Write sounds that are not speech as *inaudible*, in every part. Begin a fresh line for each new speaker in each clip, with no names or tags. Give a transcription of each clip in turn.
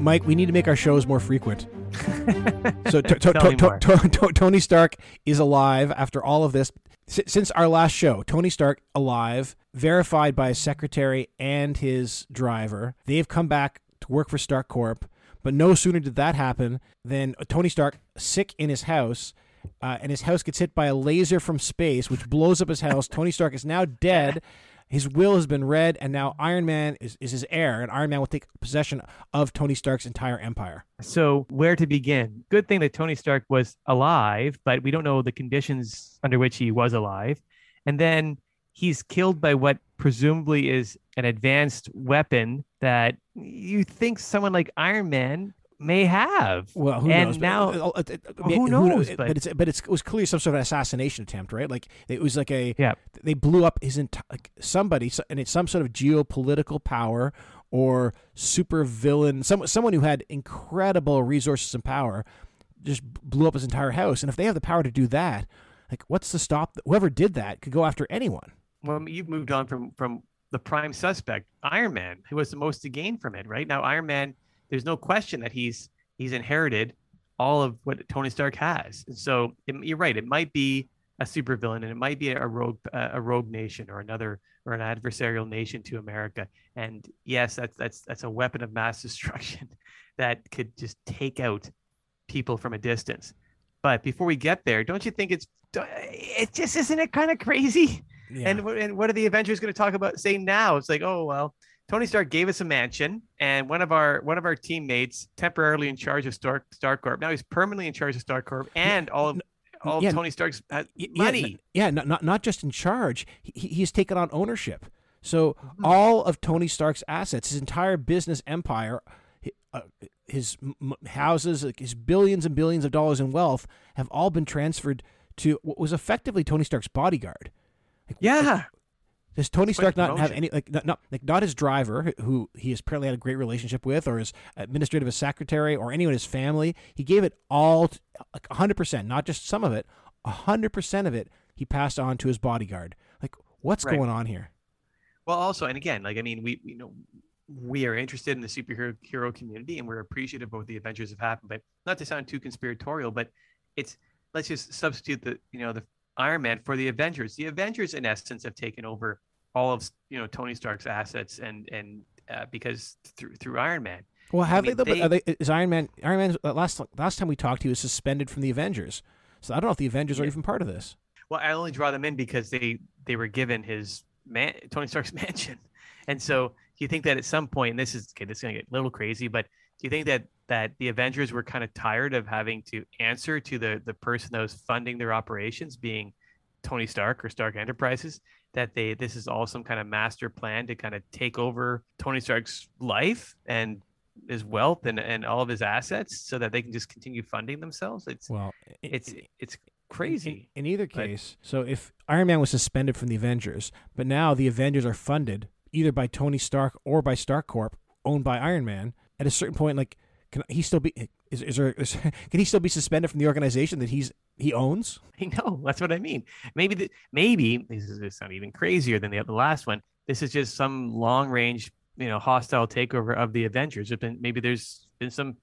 Mike, we need to make our shows more frequent. so *laughs* to- to- to- Tony Stark is alive after all of this. S- since our last show, Tony Stark alive, verified by his secretary and his driver. They've come back to work for Stark Corp. But no sooner did that happen than Tony Stark sick in his house. Uh, and his house gets hit by a laser from space, which blows up his house. Tony Stark is now dead. *laughs* His will has been read, and now Iron Man is, is his heir, and Iron Man will take possession of Tony Stark's entire empire.
So, where to begin? Good thing that Tony Stark was alive, but we don't know the conditions under which he was alive. And then he's killed by what presumably is an advanced weapon that you think someone like Iron Man may have.
Well, who
and
knows? But,
now,
uh, uh, uh,
Well, who
kno-
knows,
But,
but-
it's but it's, it was clearly some sort of assassination attempt, right? Like it was like a
yeah,
they blew up his entire like somebody, and it's some sort of geopolitical power or super villain, some someone who had incredible resources and power, just blew up his entire house. And if they have the power to do that, like what's to stop? Whoever did that could go after anyone.
well, you've moved on from from the prime suspect, Iron Man, who was the most to gain from it, right? Now, Iron Man, there's no question that he's he's inherited all of what Tony Stark has, and so it, you're right. It might be a supervillain, and it might be a rogue uh, a rogue nation or another or an adversarial nation to America. And yes, that's that's that's a weapon of mass *laughs* destruction that could just take out people from a distance. But before we get there, don't you think it's it just isn't it kind of crazy?
Yeah.
And, and what are the Avengers going to talk about? Say now, it's like, oh well, Tony Stark gave us a mansion, and one of our one of our teammates temporarily in charge of Stark Stark Corp. Now he's permanently in charge of Stark Corp and all of all
yeah,
of Tony Stark's uh,
Y- yeah,
money.
Yeah, not, not not just in charge. He, he's taken on ownership. So
Mm-hmm.
all of Tony Stark's assets, his entire business empire, uh, his houses, his billions and billions of dollars in wealth, have all been transferred to what was effectively Tony Stark's bodyguard. Like,
yeah,
Does Tony Stark not have any like not, not like not his driver who he has apparently had a great relationship with, or his administrative secretary, or anyone in his family? He gave it all, like hundred percent, not just some of it, hundred percent of it. He passed on to his bodyguard. Like, what's
Right.
going on here?
Well, also, and again, like I mean, we you know we are interested in the superhero hero community, and we're appreciative of what the Avengers have happened. But not to sound too conspiratorial, but it's let's just substitute the you know the Iron Man for the Avengers. The Avengers, in essence, have taken over all of you know Tony Stark's assets, and and uh, because through through Iron Man.
Well, have
mean,
they, though?
they-
Are they? Is Iron Man? Iron Man. uh, Last last time we talked, he was suspended from the Avengers. So I don't know if the Avengers are even part of this.
Well, I only draw them in because they they were given his man Tony Stark's *laughs* mansion, and so do you think that at some point, and this is okay, this is gonna get a little crazy, but do you think that that the Avengers were kind of tired of having to answer to the the person that was funding their operations, being Tony Stark or Stark Enterprises? That they this is all some kind of master plan to kind of take over Tony Stark's life and his wealth and, and all of his assets so that they can just continue funding themselves. It's
Well, i-
it's it's crazy.
In, in either
but-
case, so if Iron Man was suspended from the Avengers, but now the Avengers are funded either by Tony Stark or by Stark Corp, owned by Iron Man, at a certain point, like, can he still be? Is, is there? Is, *laughs* can he still be suspended from the organization that he's he owns?
I know. That's what I mean. Maybe the, maybe this is sound even crazier than the, the last one. This is just some long range, you know, hostile takeover of the Avengers. Been maybe there's been some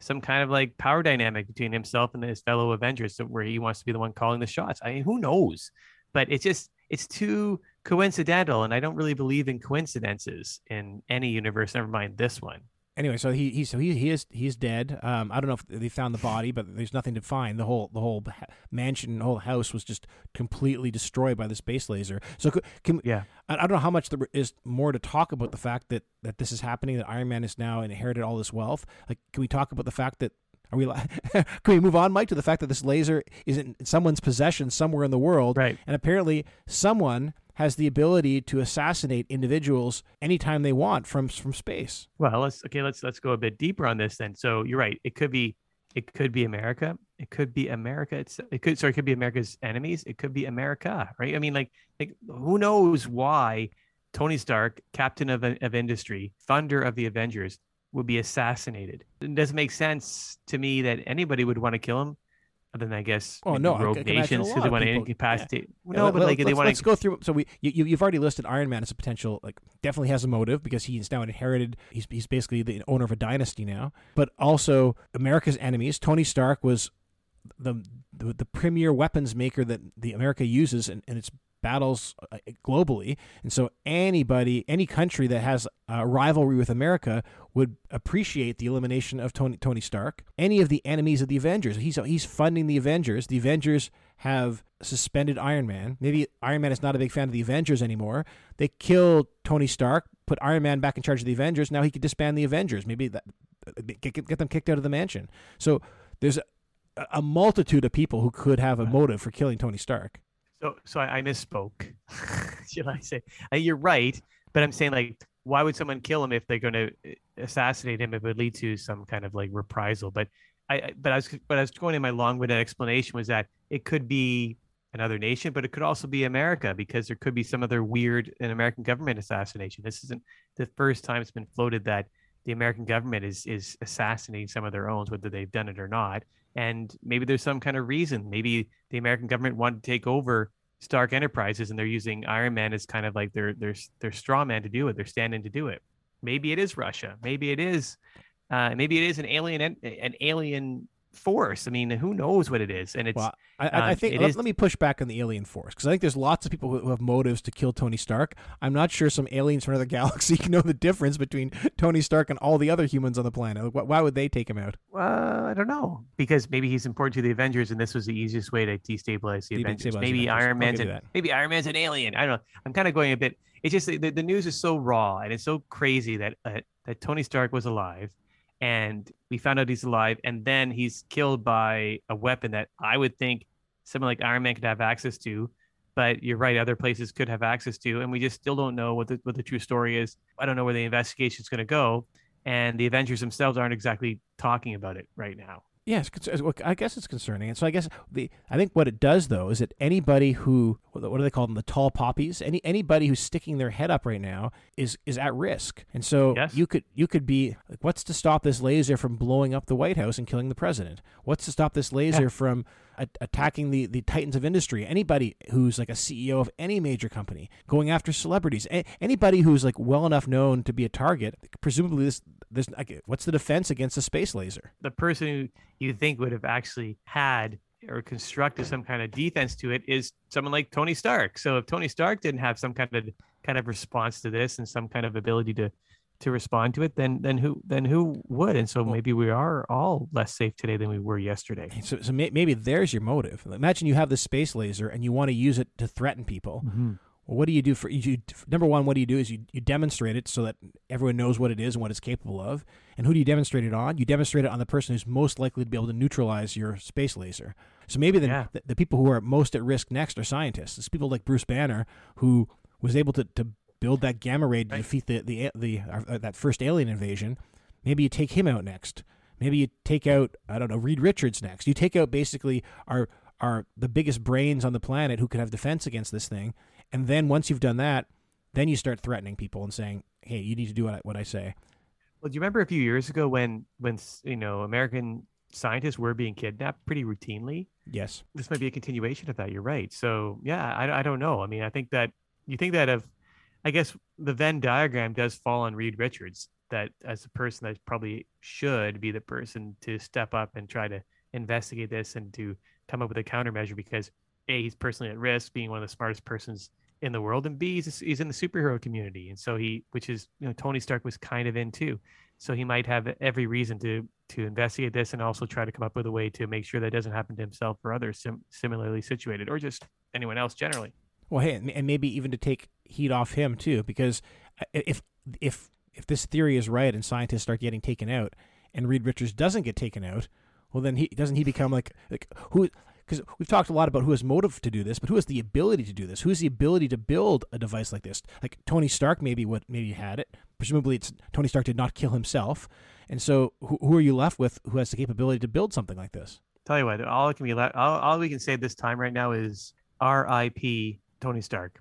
some kind of like power dynamic between himself and his fellow Avengers where he wants to be the one calling the shots. I mean, who knows? But it's just it's too coincidental, and I don't really believe in coincidences in any universe. Never mind this one.
Anyway, so he he so he he is he is dead. Um, I don't know if they found the body, but there's nothing to find. The whole the whole mansion, the whole house was just completely destroyed by the space laser. So can
Yeah.
I I don't know how much there is more to talk about the fact that that this is happening. That Iron Man is now inherited all this wealth. Like, can we talk about the fact that are we? *laughs* can we move on, Mike, to the fact that this laser is in someone's possession somewhere in the world,
Right.
and apparently someone has the ability to assassinate individuals anytime they want from from space.
Well, let's okay. Let's let's go a bit deeper on this then. So you're right. It could be it could be America. It could be America. It's it could sorry. It could be America's enemies. It could be America. Right. I mean, like like who knows why Tony Stark, captain of of industry, funder of the Avengers, would be assassinated. It doesn't make sense to me that anybody would want to kill him other than I guess
Oh no, I
rogue
c- can imagine a
nations
lot
because they
of
want to
people-
incapacitate.
Yeah,
No,
let-
but
let-
like they
let's,
want
let's
to.
go through. So we you, you- you've already listed Iron Man as a potential like definitely has a motive because he's now inherited. He's he's basically the owner of a dynasty now. But also America's enemies. Tony Stark was the the, the premier weapons maker that the America uses in, in its battles uh, globally. And so anybody, any country that has a rivalry with America would appreciate the elimination of Tony Tony Stark. Any of the enemies of the Avengers, he's he's funding the Avengers. The Avengers have suspended Iron Man. Maybe Iron Man is not a big fan of the Avengers anymore. They killed Tony Stark, put Iron Man back in charge of the Avengers. Now he could disband the Avengers. Maybe that get, get, get them kicked out of the mansion. So there's a, a multitude of people who could have a motive for killing Tony Stark.
So, so I, I misspoke. *laughs* Should I say? You're right, but I'm saying like, why would someone kill him if they're going to eh, assassinate him? If it would lead to some kind of like reprisal. But I, I- but I was, but I was going in my long-winded explanation was that it could be another nation, but it could also be America because there could be some other weird an American government assassination. This isn't the first time it's been floated that the American government is is assassinating some of their own, whether they've done it or not. And maybe there's some kind of reason. Maybe the American government wanted to take over Stark Enterprises, and they're using Iron Man as kind of like their their their straw man to do it. They're standing to do it. Maybe it is Russia. Maybe it is, uh, maybe it is an alien an alien force. I mean, who knows what it is? And it's
Well, I, I, I
um,
think let,
is-
let me push back on the alien force because I think there's lots of people who, have motives to kill Tony Stark. I'm not sure some aliens from another *laughs* galaxy can know the difference between Tony Stark and all the other humans on the planet. Why would they take him out?
well, I don't know because maybe he's important to the Avengers, and this was the easiest way to destabilize the
Destabilize
Avengers. Maybe
Avengers.
Iron Man's an, maybe Iron Man's an alien. I don't know. I'm kind of going a bit. It's just the, the news is so raw and it's so crazy that uh, that Tony Stark was alive, and we found out he's alive, and then he's killed by a weapon that I would think someone like Iron Man could have access to. But you're right, other places could have access to, and we just still don't know what the what the true story is. I don't know where the investigation is going to go, and the Avengers themselves aren't exactly talking about it right now.
Yes, I guess it's concerning. And so I guess the I think what it does though is that anybody who what do they call them the tall poppies any anybody who's sticking their head up right now is is at risk. And so
Yes.
you could you could be like what's to stop this laser from blowing up the White House and killing the president? What's to stop this *laughs* laser
Yeah.
from attacking the the titans of industry? Anybody who's like a CEO of any major company going after celebrities, a- anybody who's like well enough known to be a target, presumably this this like, what's the defense against a space laser?
the person you think would have actually had or constructed some kind of defense to it is someone like Tony Stark. So if Tony Stark didn't have some kind of kind of response to this and some kind of ability to to respond to it, then then who then who would? And so maybe we are all less safe today than we were yesterday.
So, so may, maybe there's your motive. Imagine you have this space laser and you want to use it to threaten people. Mm-hmm. Well, what do you do for you? Number one, what do you do is you, you demonstrate it so that everyone knows what it is and what it's capable of. And who do you demonstrate it on? You demonstrate it on the person who's most likely to be able to neutralize your space laser. So maybe the,
Yeah.
the, the people who are most at risk next are scientists. It's people like Bruce Banner who was able to, to build that gamma ray to
Right.
defeat the the, the uh, that first alien invasion. Maybe you take him out next. Maybe you take out I don't know Reed Richards next. You take out basically our our the biggest brains on the planet who could have defense against this thing. And then once you've done that, then you start threatening people and saying, "Hey, you need to do what I, what I say."
Well, do you remember a few years ago when when you know American scientists were being kidnapped pretty routinely?
Yes.
this might be a continuation of that. You're right. So yeah, I, I don't know. I mean, I think that you think that of, I guess the Venn diagram does fall on Reed Richards. That as a person that probably should be the person to step up and try to investigate this and to come up with a countermeasure because a he's personally at risk being one of the smartest persons in the world and b he's, he's in the superhero community and so he which is you know Tony Stark was kind of in too so he might have every reason to to investigate this and also try to come up with a way to make sure that doesn't happen to himself or others sim- similarly situated or just anyone else generally
Well, hey, and- and maybe even to take heat off him too, because uh, if if if this theory is right and scientists start getting taken out, and Reed Richards doesn't get taken out, well, then he doesn't he become like like who? Because we've talked a lot about who has motive to do this, but who has the ability to do this? Who has the ability to build a device like this? Like Tony Stark, maybe what maybe had it. Presumably, it's Tony Stark did not kill himself, and so who, who are you left with? Who has the capability to build something like this?
tell you what all it can be all, all we can say this time right now is rip tony stark